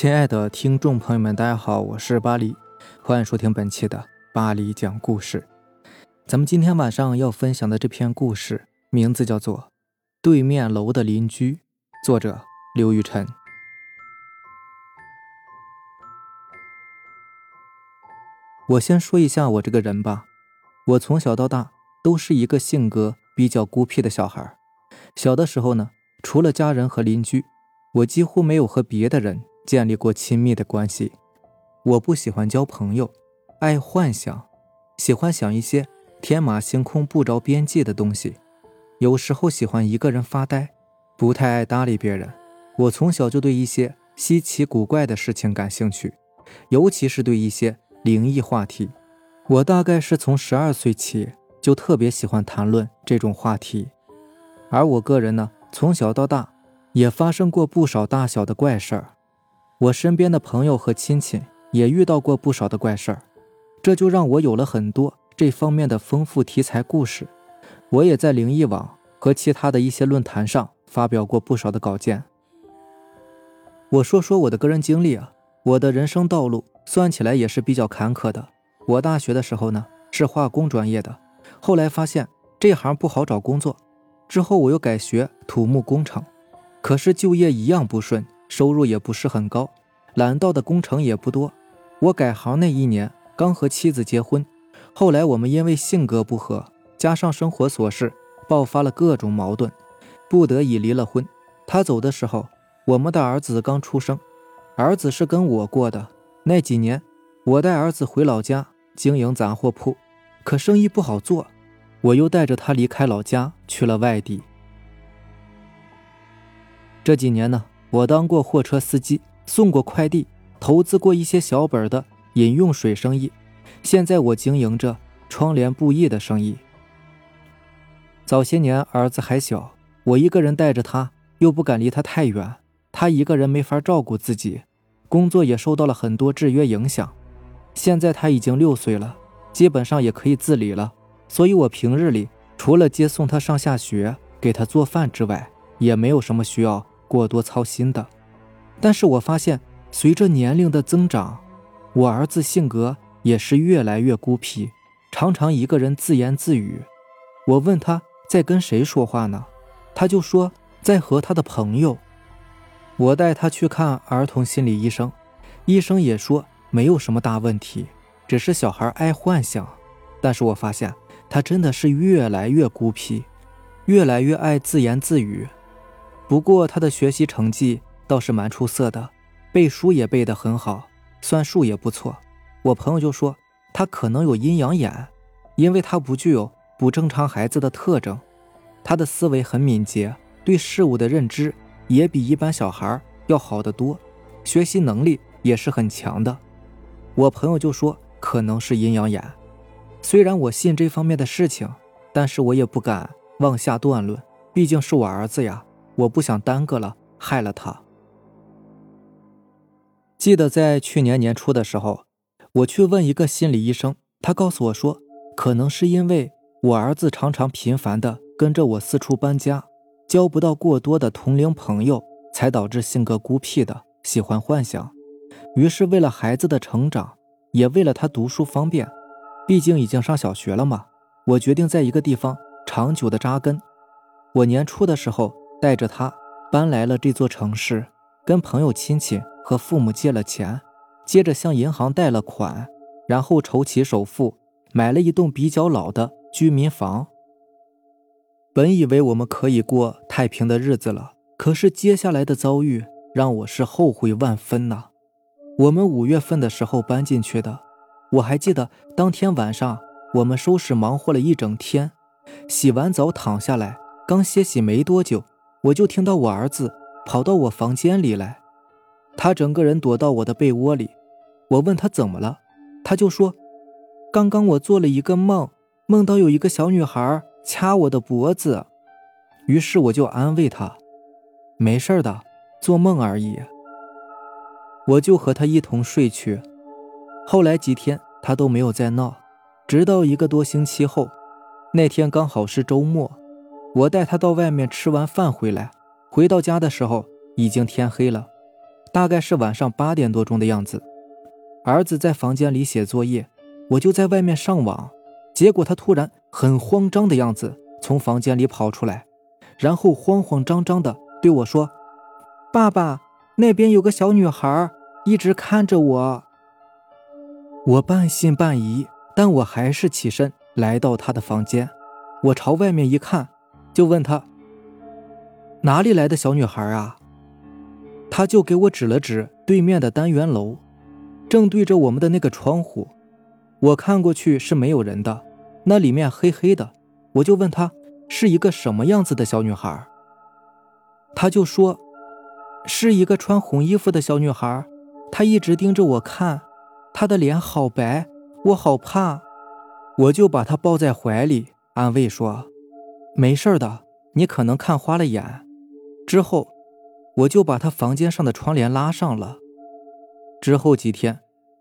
亲爱的听众朋友们，大家好，我是巴黎，欢迎收听本期的巴黎讲故事。咱们今天晚上要分享的这篇故事，名字叫做《对面楼的邻居》，作者刘雨辰。我先说一下我这个人吧，我从小到大都是一个性格比较孤僻的小孩。小的时候呢，除了家人和邻居，我几乎没有和别的人。建立过亲密的关系，我不喜欢交朋友，爱幻想，喜欢想一些天马行空、不着边际的东西。有时候喜欢一个人发呆，不太爱搭理别人。我从小就对一些稀奇古怪的事情感兴趣，尤其是对一些灵异话题。我大概是从十二岁起就特别喜欢谈论这种话题。而我个人呢，从小到大也发生过不少大小的怪事儿。我身边的朋友和亲戚也遇到过不少的怪事儿，这就让我有了很多这方面的丰富题材故事。我也在灵异网和其他的一些论坛上发表过不少的稿件。我说说我的个人经历啊，我的人生道路算起来也是比较坎坷的。我大学的时候呢是化工专业的，后来发现这行不好找工作，之后我又改学土木工程，可是就业一样不顺。收入也不是很高，揽到的工程也不多。我改行那一年刚和妻子结婚，后来我们因为性格不合，加上生活琐事，爆发了各种矛盾，不得已离了婚。他走的时候，我们的儿子刚出生，儿子是跟我过的。那几年，我带儿子回老家经营杂货铺，可生意不好做，我又带着他离开老家去了外地。这几年呢？我当过货车司机，送过快递，投资过一些小本的饮用水生意。现在我经营着窗帘布艺的生意。早些年儿子还小，我一个人带着他，又不敢离他太远，他一个人没法照顾自己，工作也受到了很多制约影响。现在他已经六岁了，基本上也可以自理了，所以我平日里除了接送他上下学、给他做饭之外，也没有什么需要。过多操心的，但是我发现随着年龄的增长，我儿子性格也是越来越孤僻，常常一个人自言自语。我问他在跟谁说话呢，他就说在和他的朋友。我带他去看儿童心理医生，医生也说没有什么大问题，只是小孩爱幻想。但是我发现他真的是越来越孤僻，越来越爱自言自语。不过他的学习成绩倒是蛮出色的，背书也背得很好，算术也不错。我朋友就说他可能有阴阳眼，因为他不具有不正常孩子的特征。他的思维很敏捷，对事物的认知也比一般小孩要好得多，学习能力也是很强的。我朋友就说可能是阴阳眼。虽然我信这方面的事情，但是我也不敢妄下断论，毕竟是我儿子呀。我不想耽搁了，害了他。记得在去年年初的时候，我去问一个心理医生，他告诉我说，可能是因为我儿子常常频繁的跟着我四处搬家，交不到过多的同龄朋友，才导致性格孤僻的，喜欢幻想。于是为了孩子的成长，也为了他读书方便，毕竟已经上小学了嘛，我决定在一个地方长久的扎根。我年初的时候。带着他搬来了这座城市，跟朋友、亲戚和父母借了钱，接着向银行贷了款，然后筹齐首付，买了一栋比较老的居民房。本以为我们可以过太平的日子了，可是接下来的遭遇让我是后悔万分呐。我们五月份的时候搬进去的，我还记得当天晚上我们收拾忙活了一整天，洗完澡躺下来，刚歇息没多久。我就听到我儿子跑到我房间里来，他整个人躲到我的被窝里。我问他怎么了，他就说：“刚刚我做了一个梦，梦到有一个小女孩掐我的脖子。”于是我就安慰他：“没事的，做梦而已。”我就和他一同睡去。后来几天他都没有再闹，直到一个多星期后，那天刚好是周末。我带他到外面吃完饭回来，回到家的时候已经天黑了。大概是晚上八点多钟的样子。儿子在房间里写作业，我就在外面上网，结果他突然很慌张的样子从房间里跑出来，然后慌慌张张的对我说：“爸爸，那边有个小女孩一直看着我。”我半信半疑，但我还是起身来到他的房间。我朝外面一看，就问他：“哪里来的小女孩啊？”他就给我指了指对面的单元楼。正对着我们的那个窗户，我看过去是没有人的，那里面黑黑的。我就问他是一个什么样子的小女孩，他就说是一个穿红衣服的小女孩，她一直盯着我看，她的脸好白，我好怕。我就把她抱在怀里，安慰说没事的，你可能看花了眼。之后，我就把他房间上的窗帘拉上了。之后几天，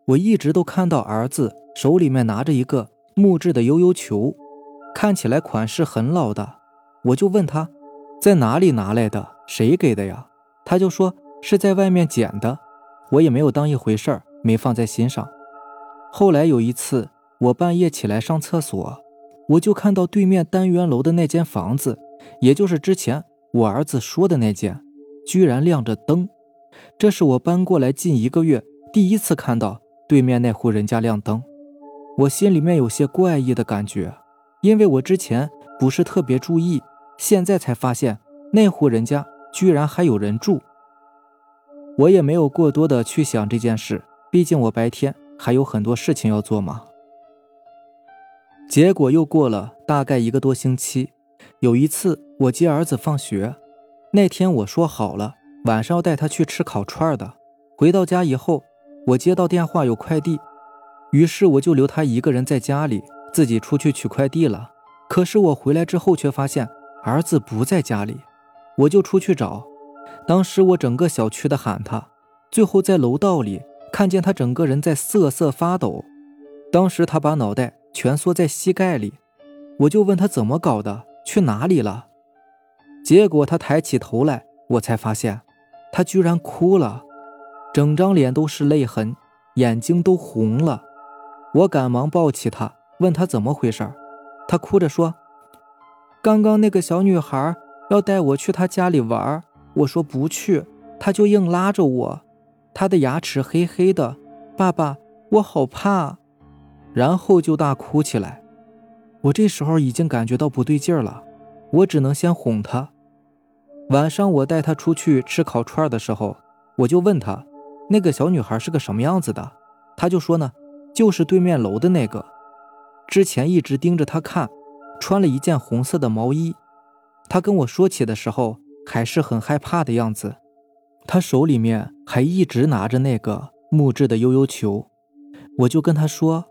我一直都看到儿子手里面拿着一个木质的悠悠球，看起来款式很老的。我就问他，在哪里拿来的？谁给的呀？他就说是在外面捡的。我也没有当一回事儿，没放在心上。后来有一次，我半夜起来上厕所，我就看到对面单元楼的那间房子，也就是之前我儿子说的那间，居然亮着灯。这是我搬过来近一个月第一次看到对面那户人家亮灯，我心里面有些怪异的感觉，因为我之前不是特别注意，现在才发现那户人家居然还有人住。我也没有过多的去想这件事，毕竟我白天还有很多事情要做嘛。结果又过了大概一个多星期，有一次我接儿子放学，那天我说好了。晚上要带他去吃烤串的。回到家以后，我接到电话有快递，于是我就留他一个人在家里，自己出去取快递了。可是我回来之后却发现儿子不在家里，我就出去找。当时我整个小区的喊他，最后在楼道里看见他整个人在瑟瑟发抖。当时他把脑袋蜷缩在膝盖里，我就问他怎么搞的，去哪里了？结果他抬起头来，我才发现。他居然哭了，整张脸都是泪痕，眼睛都红了。我赶忙抱起他，问他怎么回事他哭着说：“刚刚那个小女孩要带我去她家里玩，我说不去，她就硬拉着我。她的牙齿黑黑的，爸爸，我好怕。”然后就大哭起来。我这时候已经感觉到不对劲了，我只能先哄她。晚上我带她出去吃烤串的时候，我就问她，那个小女孩是个什么样子的？她就说呢，就是对面楼的那个，之前一直盯着她看，穿了一件红色的毛衣。她跟我说起的时候还是很害怕的样子，她手里面还一直拿着那个木质的悠悠球。我就跟她说，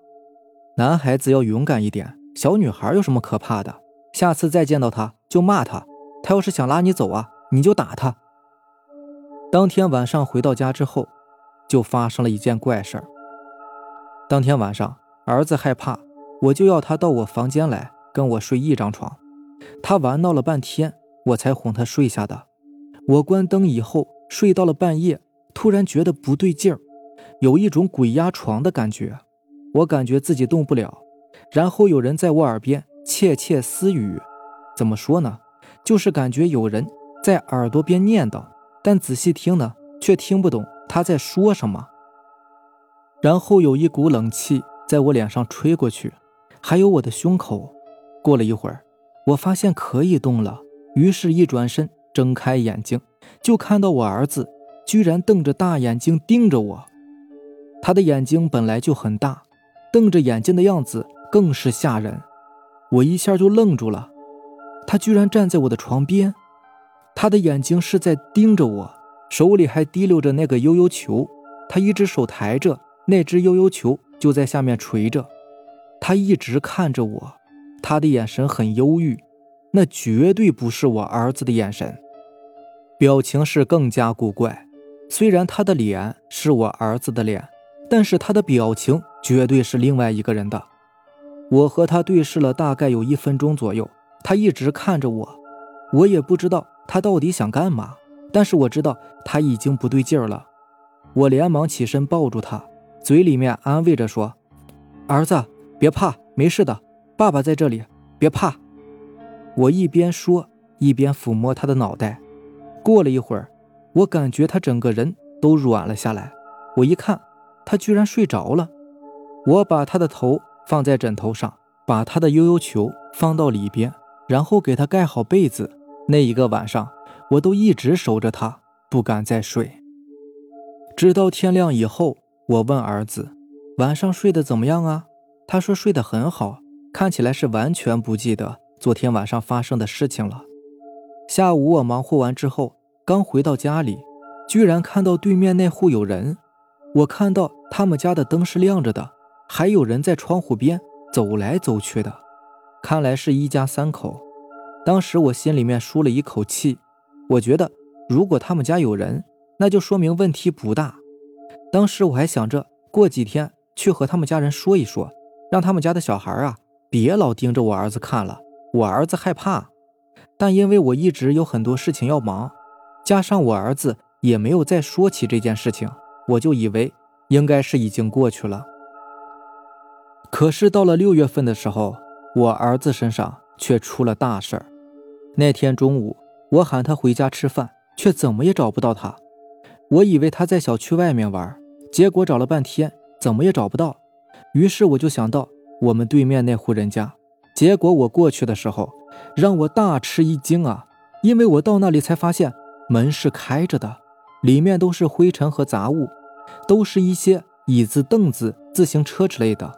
男孩子要勇敢一点，小女孩有什么可怕的？下次再见到她就骂她。他要是想拉你走啊，你就打他。当天晚上回到家之后，就发生了一件怪事儿。当天晚上，儿子害怕，我就要他到我房间来跟我睡一张床。他玩闹了半天，我才哄他睡下的。我关灯以后，睡到了半夜，突然觉得不对劲儿，有一种鬼压床的感觉。我感觉自己动不了，然后有人在我耳边窃窃私语，怎么说呢？就是感觉有人在耳朵边念叨，但仔细听呢，却听不懂他在说什么。然后有一股冷气在我脸上吹过去，还有我的胸口。过了一会儿，我发现可以动了，于是一转身，睁开眼睛，就看到我儿子居然瞪着大眼睛盯着我。他的眼睛本来就很大，瞪着眼睛的样子更是吓人。我一下就愣住了。他居然站在我的床边，他的眼睛是在盯着我，手里还提溜着那个悠悠球。他一只手抬着那只悠悠球，就在下面垂着。他一直看着我，他的眼神很忧郁，那绝对不是我儿子的眼神，表情是更加古怪。虽然他的脸是我儿子的脸，但是他的表情绝对是另外一个人的。我和他对视了大概有一分钟左右。他一直看着我，我也不知道他到底想干嘛，但是我知道他已经不对劲儿了。我连忙起身抱住他，嘴里面安慰着说：“儿子，别怕，没事的，爸爸在这里，别怕。”我一边说一边抚摸他的脑袋。过了一会儿，我感觉他整个人都软了下来。我一看，他居然睡着了。我把他的头放在枕头上，把他的悠悠球放到里边，然后给他盖好被子。那一个晚上，我都一直守着他，不敢再睡。直到天亮以后，我问儿子：“晚上睡得怎么样啊？”他说：“睡得很好，看起来是完全不记得昨天晚上发生的事情了。”下午我忙活完之后，刚回到家里，居然看到对面那户有人。我看到他们家的灯是亮着的。还有人在窗户边走来走去的，看来是一家三口。当时我心里面舒了一口气，我觉得如果他们家有人，那就说明问题不大。当时我还想着过几天去和他们家人说一说，让他们家的小孩啊别老盯着我儿子看了，我儿子害怕。但因为我一直有很多事情要忙，加上我儿子也没有再说起这件事情，我就以为应该是已经过去了。可是到了六月份的时候，我儿子身上却出了大事儿。那天中午，我喊他回家吃饭，却怎么也找不到他。我以为他在小区外面玩，结果找了半天，怎么也找不到。于是我就想到我们对面那户人家。结果我过去的时候，让我大吃一惊啊！因为我到那里才发现门是开着的，里面都是灰尘和杂物，都是一些椅子、凳子、自行车之类的。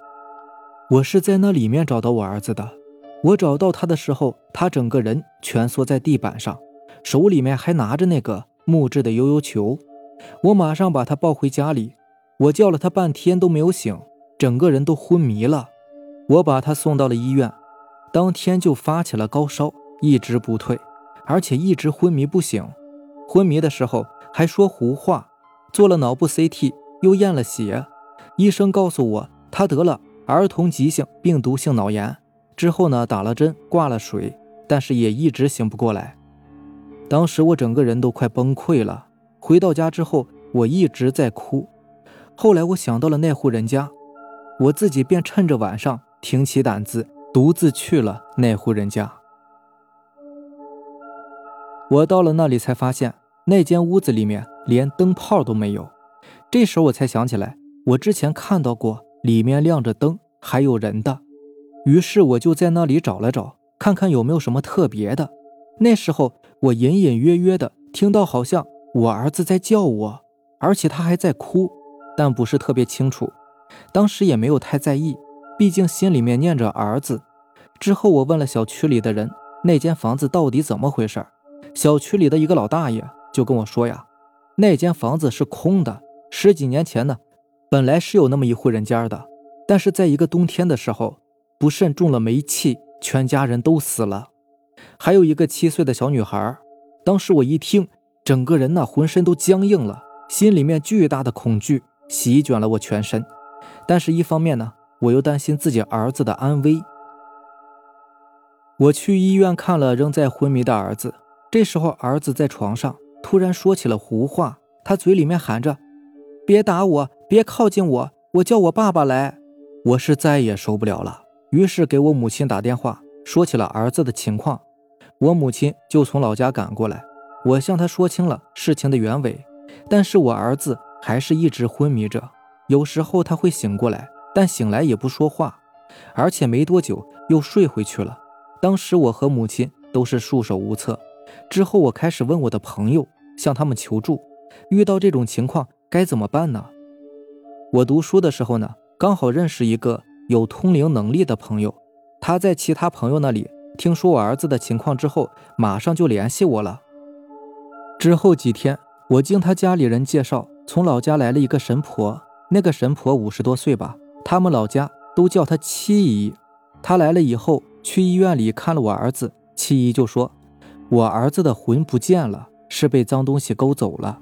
我是在那里面找到我儿子的。我找到他的时候，他整个人蜷缩在地板上，手里面还拿着那个木质的悠悠球。我马上把他抱回家里，我叫了他半天都没有醒，整个人都昏迷了。我把他送到了医院，当天就发起了高烧，一直不退，而且一直昏迷不醒。昏迷的时候还说胡话。做了脑部 CT，又验了血，医生告诉我他得了。儿童急性病毒性脑炎之后呢，打了针，挂了水，但是也一直醒不过来。当时我整个人都快崩溃了。回到家之后，我一直在哭。后来我想到了那户人家，我自己便趁着晚上挺起胆子，独自去了那户人家。我到了那里才发现，那间屋子里面连灯泡都没有。这时候我才想起来，我之前看到过。里面亮着灯，还有人的，于是我就在那里找了找，看看有没有什么特别的。那时候我隐隐约约的听到，好像我儿子在叫我，而且他还在哭，但不是特别清楚。当时也没有太在意，毕竟心里面念着儿子。之后我问了小区里的人，那间房子到底怎么回事？小区里的一个老大爷就跟我说呀，那间房子是空的，十几年前呢。本来是有那么一户人家的，但是在一个冬天的时候，不慎中了煤气，全家人都死了，还有一个七岁的小女孩。当时我一听，整个人呢浑身都僵硬了，心里面巨大的恐惧席卷了我全身。但是，一方面呢，我又担心自己儿子的安危。我去医院看了仍在昏迷的儿子，这时候儿子在床上突然说起了胡话，他嘴里面喊着：“别打我。”别靠近我！我叫我爸爸来。我是再也受不了了，于是给我母亲打电话，说起了儿子的情况。我母亲就从老家赶过来，我向她说清了事情的原委。但是我儿子还是一直昏迷着，有时候他会醒过来，但醒来也不说话，而且没多久又睡回去了。当时我和母亲都是束手无策。之后我开始问我的朋友，向他们求助，遇到这种情况该怎么办呢？我读书的时候呢，刚好认识一个有通灵能力的朋友。他在其他朋友那里听说我儿子的情况之后，马上就联系我了。之后几天，我经他家里人介绍，从老家来了一个神婆。那个神婆五十多岁吧，他们老家都叫她七姨。她来了以后，去医院里看了我儿子，七姨就说：“我儿子的魂不见了，是被脏东西勾走了。”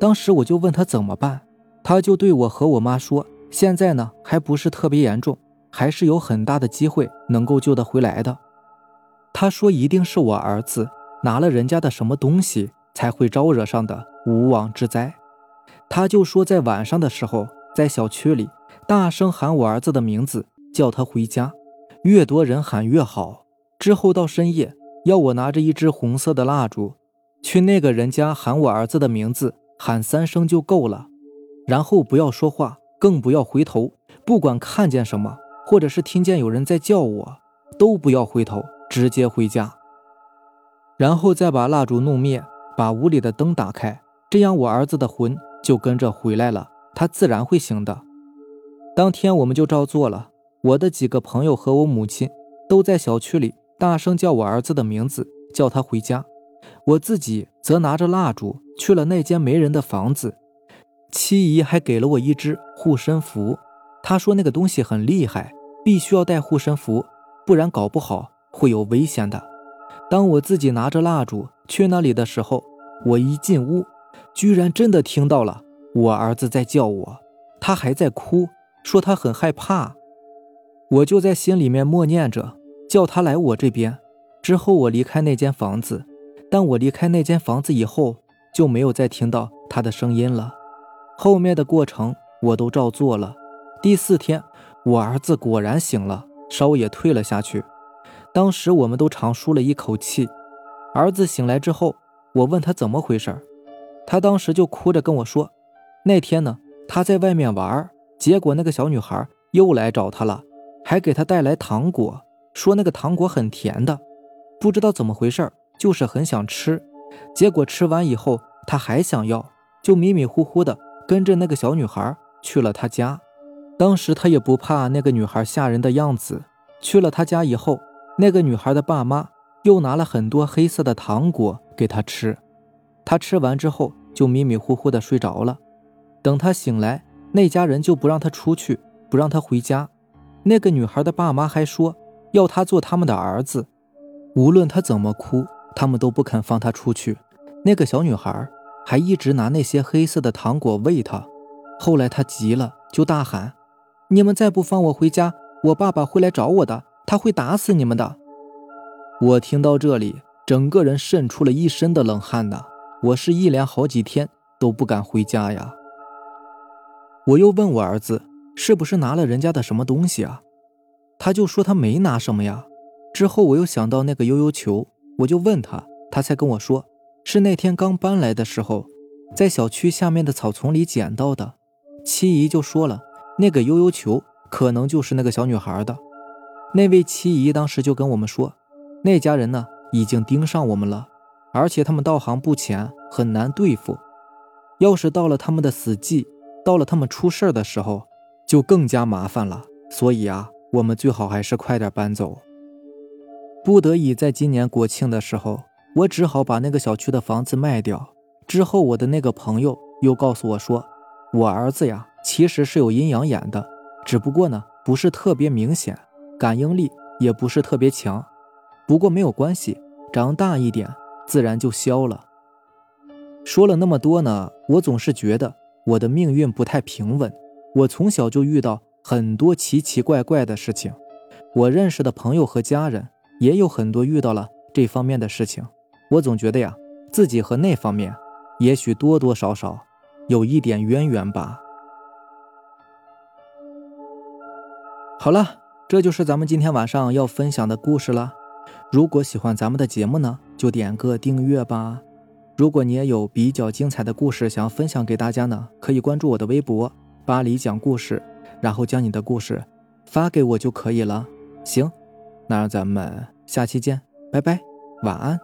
当时我就问他怎么办。他就对我和我妈说：“现在呢，还不是特别严重，还是有很大的机会能够救得回来的。”他说：“一定是我儿子拿了人家的什么东西，才会招惹上的无妄之灾。”他就说在晚上的时候，在小区里大声喊我儿子的名字，叫他回家，越多人喊越好。之后到深夜，要我拿着一支红色的蜡烛，去那个人家喊我儿子的名字，喊三声就够了，然后不要说话，更不要回头，不管看见什么，或者是听见有人在叫我，都不要回头，直接回家。然后再把蜡烛弄灭，把屋里的灯打开，这样我儿子的魂就跟着回来了，他自然会醒的。当天我们就照做了，我的几个朋友和我母亲都在小区里大声叫我儿子的名字，叫他回家。我自己则拿着蜡烛去了那间没人的房子。七姨还给了我一只护身符，她说那个东西很厉害，必须要带护身符，不然搞不好会有危险的。当我自己拿着蜡烛去那里的时候，我一进屋，居然真的听到了我儿子在叫我，他还在哭，说他很害怕。我就在心里面默念着，叫他来我这边。之后我离开那间房子，但我离开那间房子以后，就没有再听到他的声音了。后面的过程我都照做了。第四天，我儿子果然醒了，烧也退了下去。当时我们都长舒了一口气。儿子醒来之后，我问他怎么回事他当时就哭着跟我说：“那天呢，他在外面玩，结果那个小女孩又来找他了，还给他带来糖果，说那个糖果很甜的，不知道怎么回事就是很想吃。结果吃完以后，他还想要，就迷迷糊糊的跟着那个小女孩去了他家。当时他也不怕那个女孩吓人的样子，去了他家以后。”那个女孩的爸妈又拿了很多黑色的糖果给他吃，他吃完之后就迷迷糊糊的睡着了。等他醒来，那家人就不让他出去，不让他回家。那个女孩的爸妈还说要他做他们的儿子，无论他怎么哭，他们都不肯放他出去。那个小女孩还一直拿那些黑色的糖果喂他。后来他急了，就大喊：“你们再不放我回家，我爸爸会来找我的。”他会打死你们的！我听到这里，整个人渗出了一身的冷汗呐！我是一连好几天都不敢回家呀。我又问我儿子，是不是拿了人家的什么东西啊？他就说他没拿什么呀。之后我又想到那个悠悠球，我就问他，他才跟我说，是那天刚搬来的时候，在小区下面的草丛里捡到的。七姨就说了，那个悠悠球可能就是那个小女孩的。那位七姨当时就跟我们说，那家人呢已经盯上我们了，而且他们道行不浅，很难对付。要是到了他们的死季，到了他们出事的时候，就更加麻烦了。所以啊，我们最好还是快点搬走。不得已，在今年国庆的时候，我只好把那个小区的房子卖掉。之后，我的那个朋友又告诉我说，我儿子呀其实是有阴阳眼的，只不过呢不是特别明显。感应力也不是特别强，不过没有关系，长大一点自然就消了。说了那么多呢，我总是觉得我的命运不太平稳。我从小就遇到很多奇奇怪怪的事情，我认识的朋友和家人也有很多遇到了这方面的事情。我总觉得呀，自己和那方面也许多多少少有一点渊源吧。好了。这就是咱们今天晚上要分享的故事了。如果喜欢咱们的节目呢，就点个订阅吧。如果你也有比较精彩的故事想分享给大家呢，可以关注我的微博“巴黎讲故事”，然后将你的故事发给我就可以了。行，那咱们下期见，拜拜，晚安。